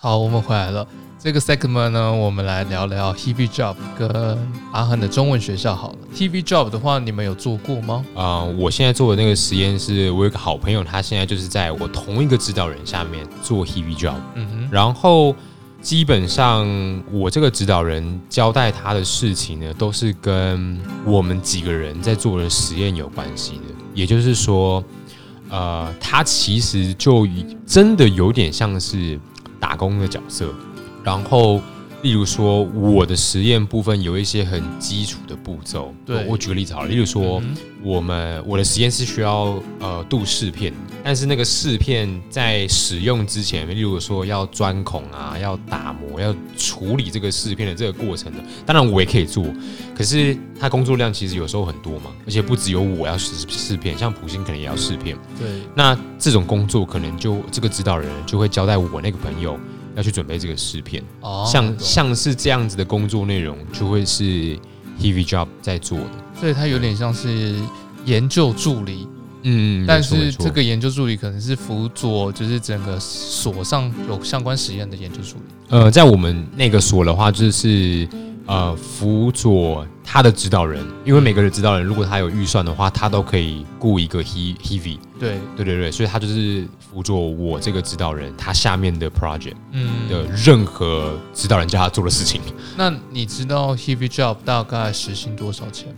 好，我们回来了。这个 segment 呢，我们来聊聊 Hebe Job 跟阿恒的中文学校好了。Hebe Job 的话，你们有做过吗？啊、我现在做的那个实验是，我有个好朋友，他现在就是在我同一个指导人下面做 Hebe job，嗯哼，然后基本上我这个指导人交代他的事情呢，都是跟我们几个人在做的实验有关系的。也就是说，呃，他其实就真的有点像是打工的角色。然后，例如说我的实验部分有一些很基础的步骤。对我举个例子好了，例如说。嗯我们我的实验室需要呃镀饰片，但是那个饰片在使用之前，例如说要钻孔啊，要打磨，要处理这个饰片的这个过程的，当然我也可以做，可是它工作量其实有时候很多嘛，而且不只有我要试试片，像普星可能也要试片，对，那这种工作可能就这个指导人就会交代我那个朋友要去准备这个试片，哦，像像是这样子的工作内容，就会是 Heavy Job 在做的。所以它有点像是研究助理，嗯，但是这个研究助理可能是辅佐，就是整个所上有相关实验的研究助理。呃，在我们那个所的话，就是呃辅佐他的指导人，因为每个人指导人如果他有预算的话，他都可以雇一个 he heavy，对，对对对，所以他就是辅佐我这个指导人他下面的 project 嗯，的任何指导人叫他做的事情。那你知道 heavy Job 大概时薪多少钱吗？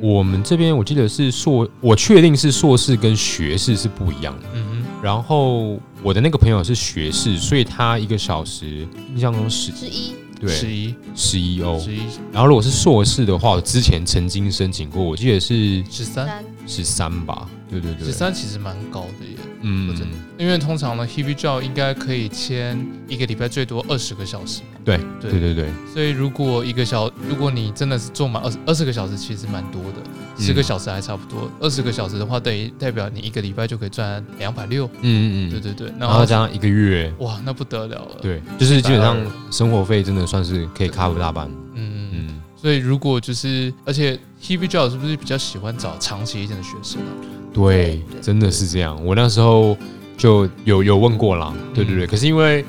我们这边我记得是硕，我确定是硕士跟学士是不一样的。嗯哼然后我的那个朋友是学士，所以他一个小时印象中十之一，哼，十对一，十一欧。十一，然后如果是硕士的话，我之前曾经申请过，我记得是十三，三十三吧？对对对，十三其实蛮高的耶。嗯。因为通常呢，Hebe Job 应该可以签一个礼拜最多二十个小时，对对。对对对，所以如果一个小，如果你真的是做满二十二十个小时，其实蛮多的，十个小时还差不多，二十个小时的话，等于代表你一个礼拜就可以赚两百六，嗯嗯嗯，对对对，然后加上一个月，哇，那不得了了，，对，就是基本上生活费真的算是可以 cover 大半。嗯，嗯，所以如果就是，而且 Hebe Job 是不是比较喜欢找长期一点的学生啊？对，对真的是这样。我那时候就有有问过啦，对对对。可是因为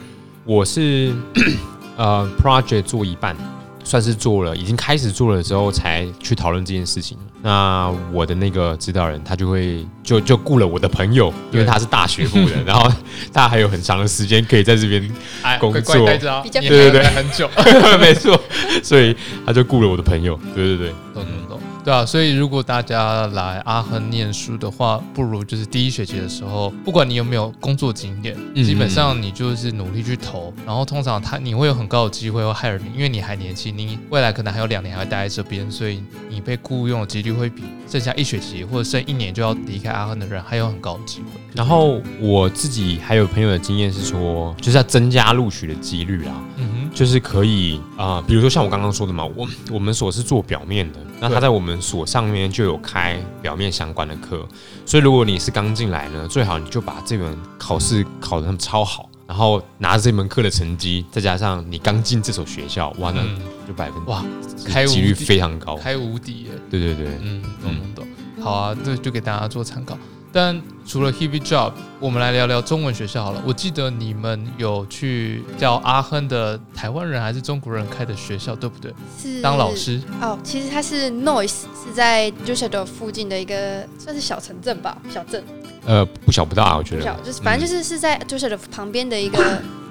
我是 呃 project 做一半，算是做了，已经开始做了之后，才去讨论这件事情。那我的那个指导人他就会就就雇了我的朋友，因为他是大学部的，然后他还有很长的时间可以在这边哎，工乖乖作对对对很久，没错，所以他就雇了我的朋友。对对对，懂懂懂，对啊，所以如果大家来阿亨念书的话，不如就是第一学期的时候，不管你有没有工作经验，嗯基本上你就是努力去投，然后通常他你会有很高的机会会 hire 你，因为你还年轻，你未来可能还有两年还会待在这边，所以你被雇佣的几率会比剩下一学期或者剩一年就要离开阿亨的人还有很高的机会。然后我自己还有朋友的经验是说，就是要增加录取的几率啊。嗯哼，就是可以啊、比如说像我刚刚说的嘛，我我们所是做表面的，那他在我们所上面就有开表面相关的课，所以如果你是刚进来呢，最好你就把这门考试考得超好，然后拿着这门课的成绩，再加上你刚进这所学校，哇，那嗯，就百分哇，开几率非常高。开无敌耶！对对对，嗯，懂懂懂。好啊，这就给大家做参考。但除了 Hebe Job，我们来聊聊中文学校好了。我记得你们有去叫阿亨的台湾人还是中国人开的学校，对不对？是。当老师，哦，其实他是 Noise，是在 d u s s e l d o r f 附近的一个算是小城镇吧，小镇，呃，不小不大，我觉得。不小，，就是反正就是是在 d u s s e l d o r f 旁边的一个，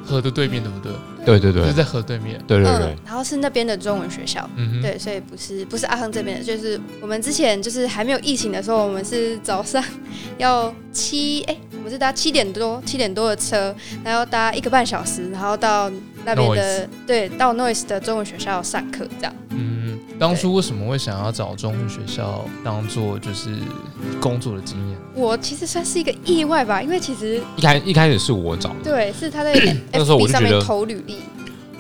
河的对面，对不对？对对对就在河对面。对对对嗯，，然后是那边的中文学校。嗯哼，对，所以不是不是阿亨这边的，就是我们之前就是还没有疫情的时候，我们是早上要七哎、我们是搭七点多七点多的车，然后搭一个半小时，然后到那边的对到 Noise 的中文学校上课这样。嗯，当初为什么会想要找中文学校当做就是工作的经验？我其实算是一个意外吧，因为其实一开一开始是我找的，对是他在 那时候我 FB 上面就觉得投履历，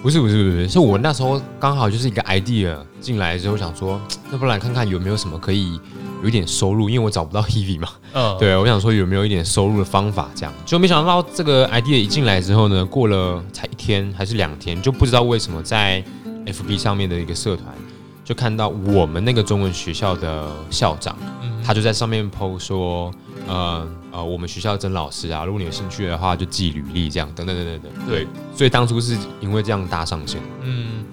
不是不是不是不是，是我那时候刚好就是一个 idea 进来之后想说，那不然看看有没有什么可以有一点收入，因为我找不到 Hebe 嘛，嗯，，对，我想说有没有一点收入的方法，这样。就没想到这个 idea 一进来之后呢，过了才一天还是两天，就不知道为什么在 FB 上面的一个社团就看到我们那个中文学校的校长，嗯他就在上面 PO 说，呃呃，我们学校征老师啊，如果你有兴趣的话，就寄履历这样，等等等等等。对，所以当初是因为这样搭上线。嗯，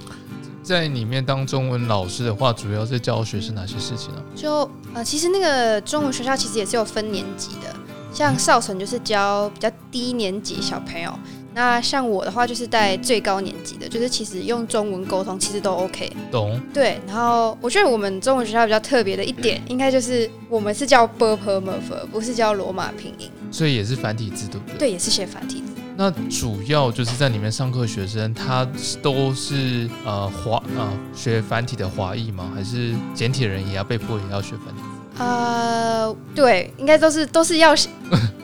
在里面当中文老师的话，主要是教学是哪些事情呢？就呃，其实那个中文学校其实也是有分年级的，像少城就是教比较低年级小朋友，那像我的话就是带最高年级的，就是其实用中文沟通其实都 OK。懂？对，然后我觉得我们中文学校比较特别的一点，应该就是我们是叫 b p m f，不是叫罗马拼音，所以也是繁体字，对不对？对，也是写繁体字。那主要就是在里面上课学生，他都是呃华呃学繁体的华裔吗？还是简体人也要被迫也要学繁体字？呃，对，应该都是都是要写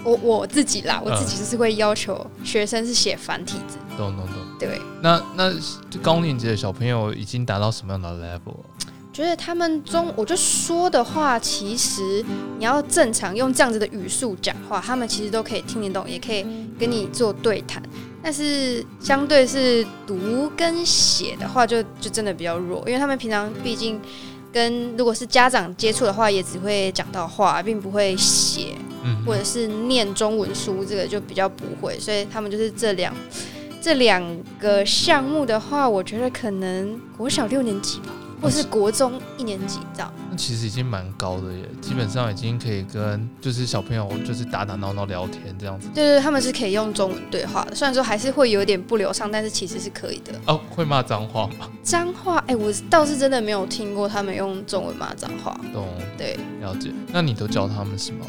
我我自己啦，我自己就是会要求学生是写繁体字。懂懂懂。对，那那高年级的小朋友已经达到什么样的 level？觉得他们中，我就说的话，其实你要正常用这样子的语速讲话，他们其实都可以听得懂，也可以跟你做对谈。但是相对是读跟写的话，就就真的比较弱，因为他们平常毕竟跟如果是家长接触的话，也只会讲到话，并不会写嗯或者是念中文书，这个就比较不会。所以他们就是这两这两个项目的话，我觉得可能国小六年级吧。或是国中一年级这样，那其实已经蛮高的耶，基本上已经可以跟就是小朋友就是打打闹闹聊天这样子。对对，他们是可以用中文对话的，虽然说还是会有点不流畅，但是其实是可以的。哦，会骂脏话吗？脏话，哎，我倒是真的没有听过他们用中文骂脏话。懂，对，了解。那你都教他们什么？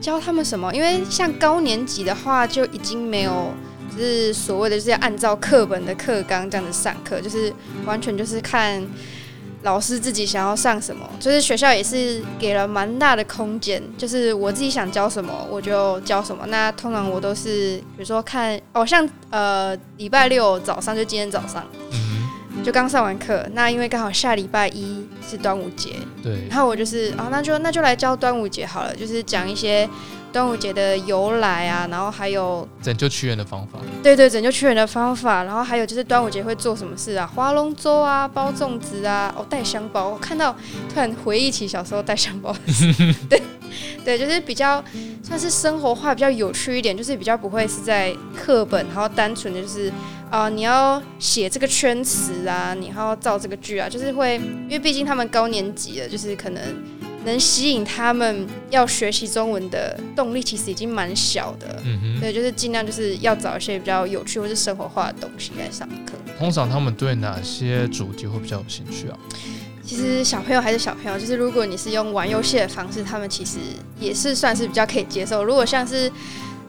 教他们什么？因为像高年级的话，就已经没有就是所谓的就是要按照课本的课纲这样子上课，就是完全就是看。老师自己想要上什么，就是学校也是给了蛮大的空间，就是我自己想教什么我就教什么。那通常我都是，比如说看，哦，像呃礼拜六早上就今天早上，就刚上完课，那因为刚好下礼拜一是端午节，对，然后我就是啊，那就那就来教端午节好了，就是讲一些。端午节的由来啊，然后还有拯救屈原的方法。对对，拯救屈原的方法，然后还有就是端午节会做什么事啊？划龙舟啊，包粽子啊，哦，带香包。我看到突然回忆起小时候带香包。对对，就是比较算是生活化，比较有趣一点，就是比较不会是在课本，然后单纯的就是啊，你要写这个圈词啊，你还要造这个句啊，就是会，因为毕竟他们高年级了，就是可能。能吸引他们要学习中文的动力，其实已经蛮小的。嗯哼，对，就是尽量就是要找一些比较有趣或是生活化的东西来上课。通常他们对哪些主题会比较有兴趣啊？其实小朋友还是小朋友，就是如果你是用玩游戏的方式，他们其实也是算是比较可以接受。如果像是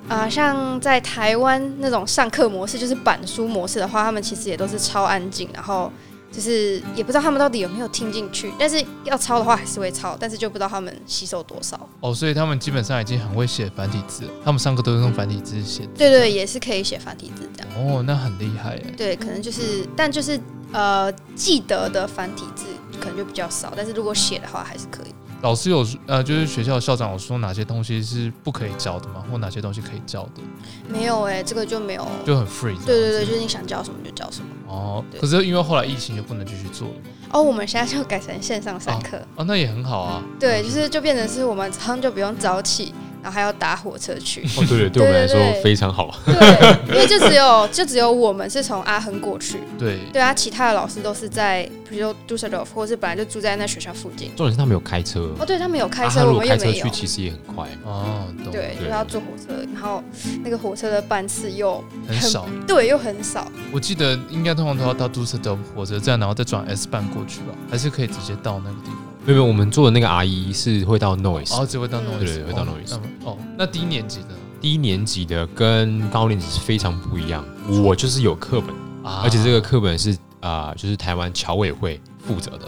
啊，像在台湾那种上课模式，就是板书模式的话，他们其实也都是超安静，然后。就是也不知道他们到底有没有听进去，但是要抄的话还是会抄，但是就不知道他们吸收多少。哦，所以他们基本上已经很会写繁体字，他们上课都是用繁体字写。对对，也是可以写繁体字这样。哦，那很厉害耶。对，可能就是，但就是呃，记得的繁体字可能就比较少，但是如果写的话还是可以。老师有呃，就是学校校长有说哪些东西是不可以教的吗？或哪些东西可以教的？没有哎，这个就没有，就很 free。对对对，就是你想教什么就教什么。哦，可是因为后来疫情就不能继续做了。哦，我们现在就改成线上上课。哦，那也很好啊。对，就是就变成是我们早上就不用早起。然后还要搭火车去哦，对对，对我们来说非常好。对，因为就只有就只有我们是从阿亨过去。对对啊，其他的老师都是在，比如说杜塞尔夫，或是本来就住在那学校附近。重点是他们有开车哦，对他们有开车，我们开车去其实也很快哦。对，就是要坐火车，然后那个火车的班次又很少，对，又很少。我记得应该通常都要到杜塞尔火车站，然后再转 S 班过去吧，还是可以直接到那个地方。没有，我们做的那个阿姨是会到 noise，哦，只会到 noise，对，会到 noise。哦，那低年级的，低年级的跟高年级是非常不一样。我就是有课本，而且这个课本是啊，就是台湾侨委会负责的。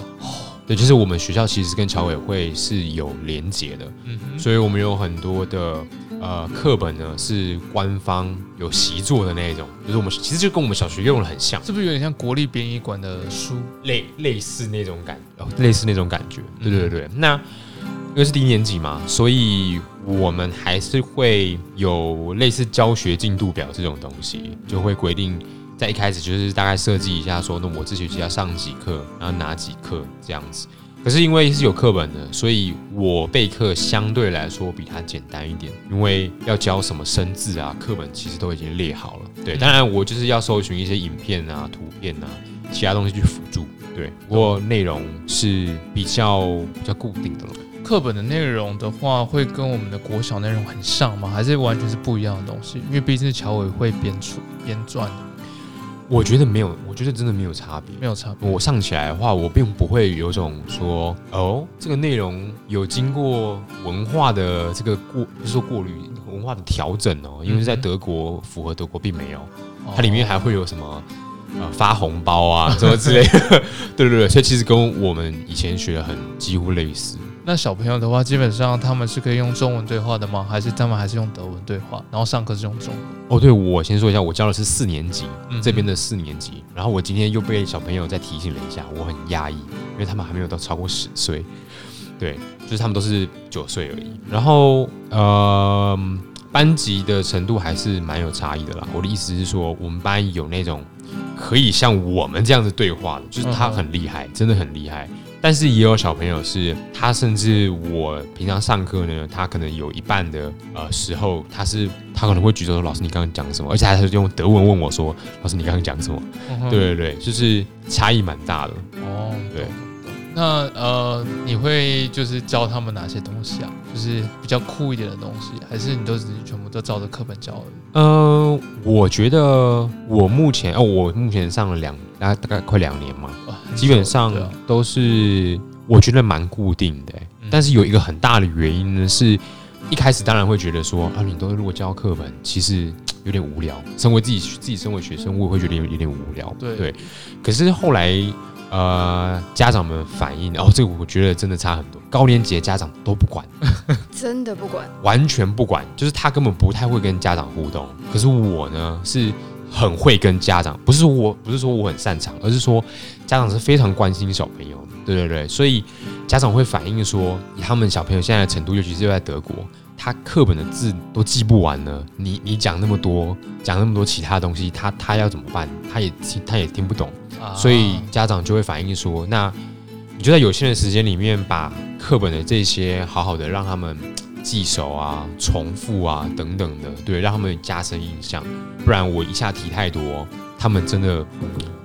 哦，对，就是我们学校其实跟侨委会是有连结的，嗯，所以我们有很多的。呃，课本呢是官方有习作的那种，就是我们其实就跟我们小学用的很像，是不是有点像国立编译馆的书类类似那种感，类似那种感觉？对对对。那因为是低年级嘛，所以我们还是会有类似教学进度表这种东西，就会规定在一开始就是大概设计一下，说那我这学期要上几课，然后哪几课这样子。可是因为是有课本的，所以我备课相对来说比他简单一点，因为要教什么生字啊，课本其实都已经列好了。对，当然我就是要搜寻一些影片啊、图片啊、其他东西去辅助。对，不过内容是比较比较固定的了。课本的内容的话，会跟我们的国小内容很像吗？还是完全是不一样的东西？因为毕竟是侨委会编出编撰的，我觉得没有，我觉得真的没有差别。没有差别。我上起来的话，我并不会有种说哦，这个内容有经过文化的这个过，不是说过滤，文化的调整哦。因为在德国符合德国，并没有，它里面还会有什么呃发红包啊什么之类的。对对对，所以其实跟我们以前学的很几乎类似。那小朋友的话，基本上他们是可以用中文对话的吗？还是他们还是用德文对话？然后上课是用中文？哦，对，我先说一下，我教的是四年级嗯这边的四年级，然后我今天又被小朋友再提醒了一下，我很压抑，因为他们还没有到超过十岁，对，就是他们都是九岁而已。然后呃，班级的程度还是蛮有差异的啦。我的意思是说，我们班有那种可以像我们这样子对话的，就是他很厉害，真的很厉害。但是也有小朋友是，他甚至我平常上课呢，他可能有一半的呃时候，他是他可能会举手说：“老师，你刚刚讲什么？”而且他是用德文问我说：“老师，你刚刚讲什么？”嗯对对对，就是差异蛮大的。哦，对那呃，你会就是教他们哪些东西啊？就是比较酷一点的东西，还是你都只是全部都照着课本教而已？呃，我觉得我目前哦，我目前上了两大概大概快两年嘛，基本上都是我觉得蛮固定的欸、嗯但是有一个很大的原因呢，是一开始当然会觉得说啊，你都如果教课本，其实有点无聊。身为自己自己身为学生，我也会觉得有有点无聊。对对，可是后来呃，家长们反映，哦，这个我觉得真的差很多。高年级的家长都不管，真的不管，完全不管，就是他根本不太会跟家长互动。可是我呢，是很会跟家长，不是说我不是说我很擅长，而是说家长是非常关心小朋友的。对对对，所以家长会反映说，以他们小朋友现在的程度，尤其是在德国，他课本的字都记不完了。你你讲那么多，讲那么多其他东西，他他要怎么办？他也听他也听不懂。啊所以家长就会反映说，那你就在有限的时间里面，把课本的这些好好的让他们记熟啊、重复啊等等的，对，让他们加深印象。不然我一下提太多，他们真的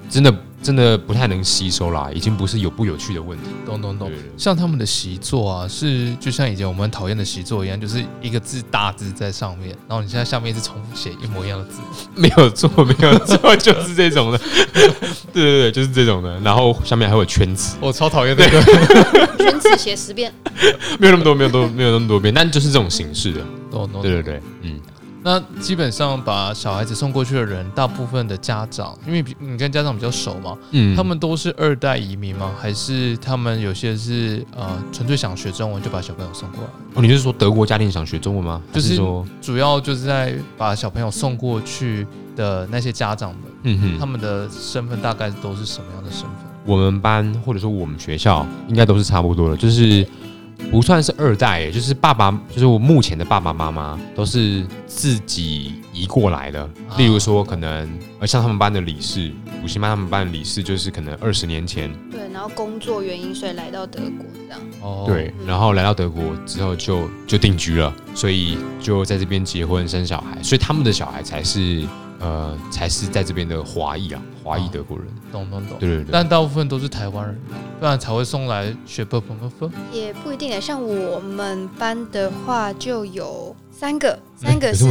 真的真的不太能吸收啦，已经不是有不有趣的问题。懂懂懂对。对对像他们的习作啊，是就像以前我们很讨厌的习作一样，就是一个字大字在上面，然后你现在下面是重复写一模一样的字。没有错，没有错，就是这种的。对对对，就是这种的。然后下面还有圈词，我超讨厌这个。圈词写十遍，没有那么多，没有多，没有那么多遍，但就是这种形式的。懂懂。对对对，嗯。那基本上把小孩子送过去的人，大部分的家长，因为比你跟家长比较熟嘛，嗯他们都是二代移民吗？还是他们有些是呃纯粹想学中文就把小朋友送过来？哦，你是说德国家庭想学中文吗？就是说，主要就是在把小朋友送过去的那些家长们，嗯哼，他们的身份大概都是什么样的身份？我们班或者说我们学校应该都是差不多的，就是不算是二代耶，就是爸爸，就是我目前的爸爸妈妈都是自己移过来的。啊例如说，可能呃，像他们班的理事，补习班他们班的理事，就是可能二十年前对，然后工作原因，所以来到德国这样。哦对，然后来到德国之后就就定居了，所以就在这边结婚生小孩，所以他们的小孩才是呃才是在这边的华裔啊，华裔德国人。懂懂懂。对对对，但大部分都是台湾人，不然才会送来学也不一定诶，像我们班的话就有三个，三个是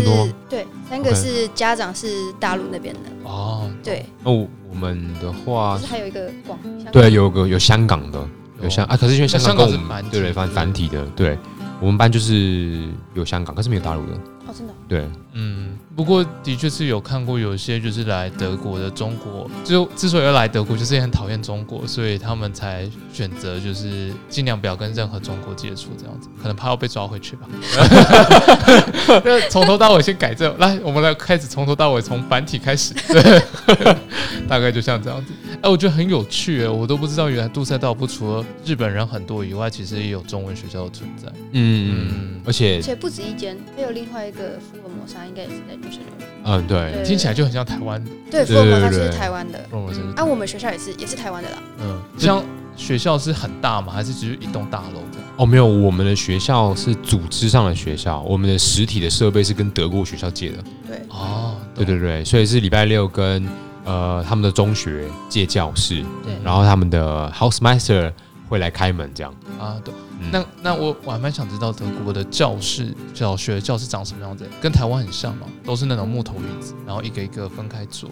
对，三个是家长是大陆那边的，哦，对，那我我们的话就是还有一个广，香港对，有个有香港的，有。香啊，可是因为香港香港跟我们是繁对对繁对繁体的，对。我们班就是有香港，可是没有大陆的，哦，真的哦。对，嗯，不过的确是有看过有些就是来德国的中国，就之所以要来德国，就是也很讨厌中国，所以他们才选择就是尽量不要跟任何中国接触，这样子，可能怕要被抓回去吧。那从头到尾先改正，来，我们来开始从头到尾从繁体开始，对，大概就像这样子。哎，我觉得很有趣，哎，我都不知道原来杜塞道夫除了日本人很多以外，其实也有中文学校的存在。嗯，嗯，而且而且不止一间，还有另外一个福尔摩沙，应该也是在杜塞尔。嗯对，对听起来就很像台湾的对，福对尔摩沙是台湾的，福尔摩沙是啊，我们学校也是也是台湾的啦。嗯，像学校是很大吗？还是只是一栋大楼的？哦，没有，我们的学校是组织上的学校，我们的实体的设备是跟德国学校借的。对，哦，对对对，所以是礼拜六跟呃他们的中学借教室，对然后他们的 housemaster 会来开门这样。啊，对。嗯那那我我还蛮想知道德国的教室，小学的教室长什么样子？跟台湾很像吗？都是那种木头椅子，然后一个一个分开坐。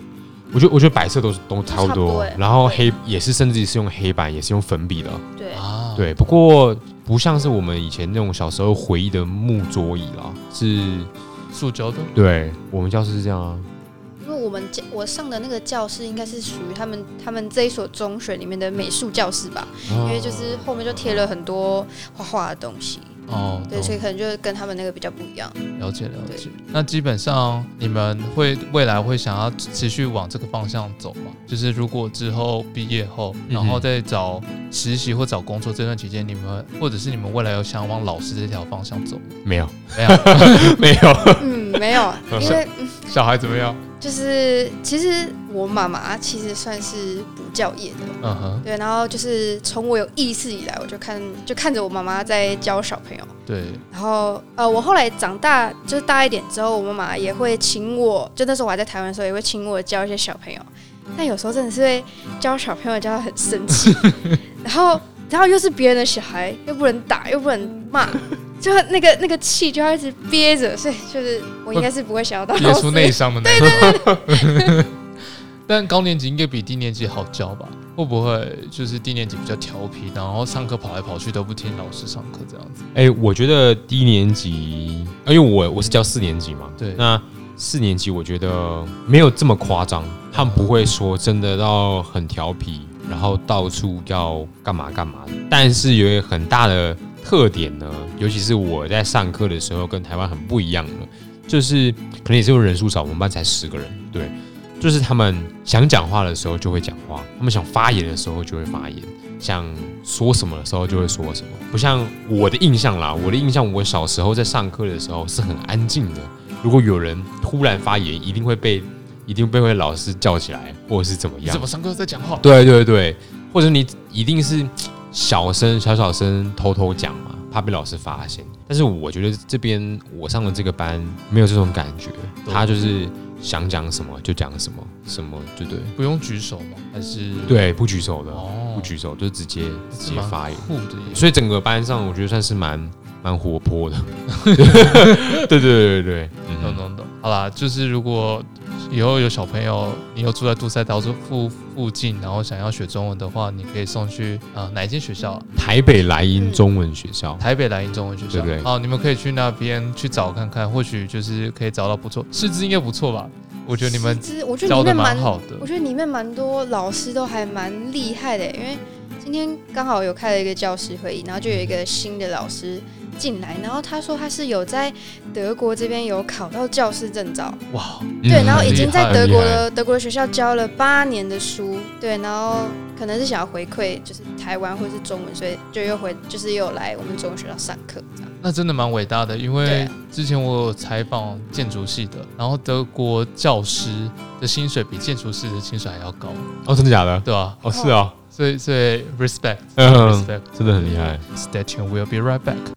我觉得我觉得白色都是都差不多差不多欸，然后黑也是甚至是用黑板，也是用粉笔的。对，啊，对，不过不像是我们以前那种小时候回忆的木桌椅啦，是塑胶的。对我们教室是这样啊。我们教我上的那个教室应该是属于他们他们这一所中学里面的美术教室吧，因因为就是后面就贴了很多画画的东西，哦，对，所以可能就是跟他们那个比较不一样。了解了解。那基本上你们会未来会想要持续往这个方向走吗？就是如果之后毕业后，然后再找实习或找工作这段期间，你们或者是你们未来有想往老师这条方向走吗？没有没有，没有，嗯，没有，因为嗯 小孩怎么样？就是其实我妈妈其实算是补教业的，嗯哼，对，然后就是从我有意识以来，我就看就看着我妈妈在教小朋友。对，然后呃，我后来长大就是大一点之后，我妈妈也会请我，就那时候我还在台湾的时候，也会请我教一些小朋友。但有时候真的是会教小朋友教得很生气，然后然后又是别人的小孩，又不能打，又不能骂，就那个那个气就要一直憋着，所以就是我应该是不会想要当憋出。内伤的那种。但高年级应该比低年级好教吧？会不会就是低年级比较调皮，然后上课跑来跑去都不听老师上课这样子？哎、我觉得低年级，因为我我是教四年级嘛，对那四年级我觉得没有这么夸张，他们不会说真的到很调皮，然后到处要干嘛干嘛的。但是有一个很大的特点呢，尤其是我在上课的时候跟台湾很不一样的，就是可能也是因为人数少，我们班才十个人，对。就是他们想讲话的时候就会讲话，他们想发言的时候就会发言，想说什么的时候就会说什么。不像我的印象啦，我的印象，我小时候在上课的时候是很安静的。如果有人突然发言，一定会被一定被会老师叫起来，或者是怎么样怎？么上课在讲话？对对对，或者你一定是小声小小声偷偷讲嘛，怕被老师发现。但是我觉得这边我上的这个班没有这种感觉，他就是想讲什么就讲什么，什么就对。不用举手吗？还是？对，不举手的，哦，不举手就直接直接发言。所以整个班上我觉得算是蛮蛮活泼的。对对对对懂懂懂。好啦，就是如果以后有小朋友，你又住在杜塞岛这附附近，然后想要学中文的话，你可以送去啊、哪一间学校啊？台北莱茵中文学校，台北莱茵中文学校。对不对好，你们可以去那边去找看看，或许就是可以找到不错，师资应该不错吧？我觉得你们我觉得里面蛮蛮好的我。觉得里面蛮多老师都还蛮厉害的，因为今天刚好有开了一个教师会议，然后就有一个新的老师进来，然后他说他是有在德国这边有考到教师证照，哇，对，嗯然后已经在德国的德国的学校教了八年的书，对，然后可能是想要回馈就是台湾或是中文，所以就又回就是又来我们中文学校上课这样。那真的蛮伟大的，因为啊之前我有采访建筑系的，然后德国教师的薪水比建筑师的薪水还要高，哦，真的假的？对啊？哦，是哦，所以所以 respect 嗯 respect，真的很厉害。 Stay tuned, we'll be right back.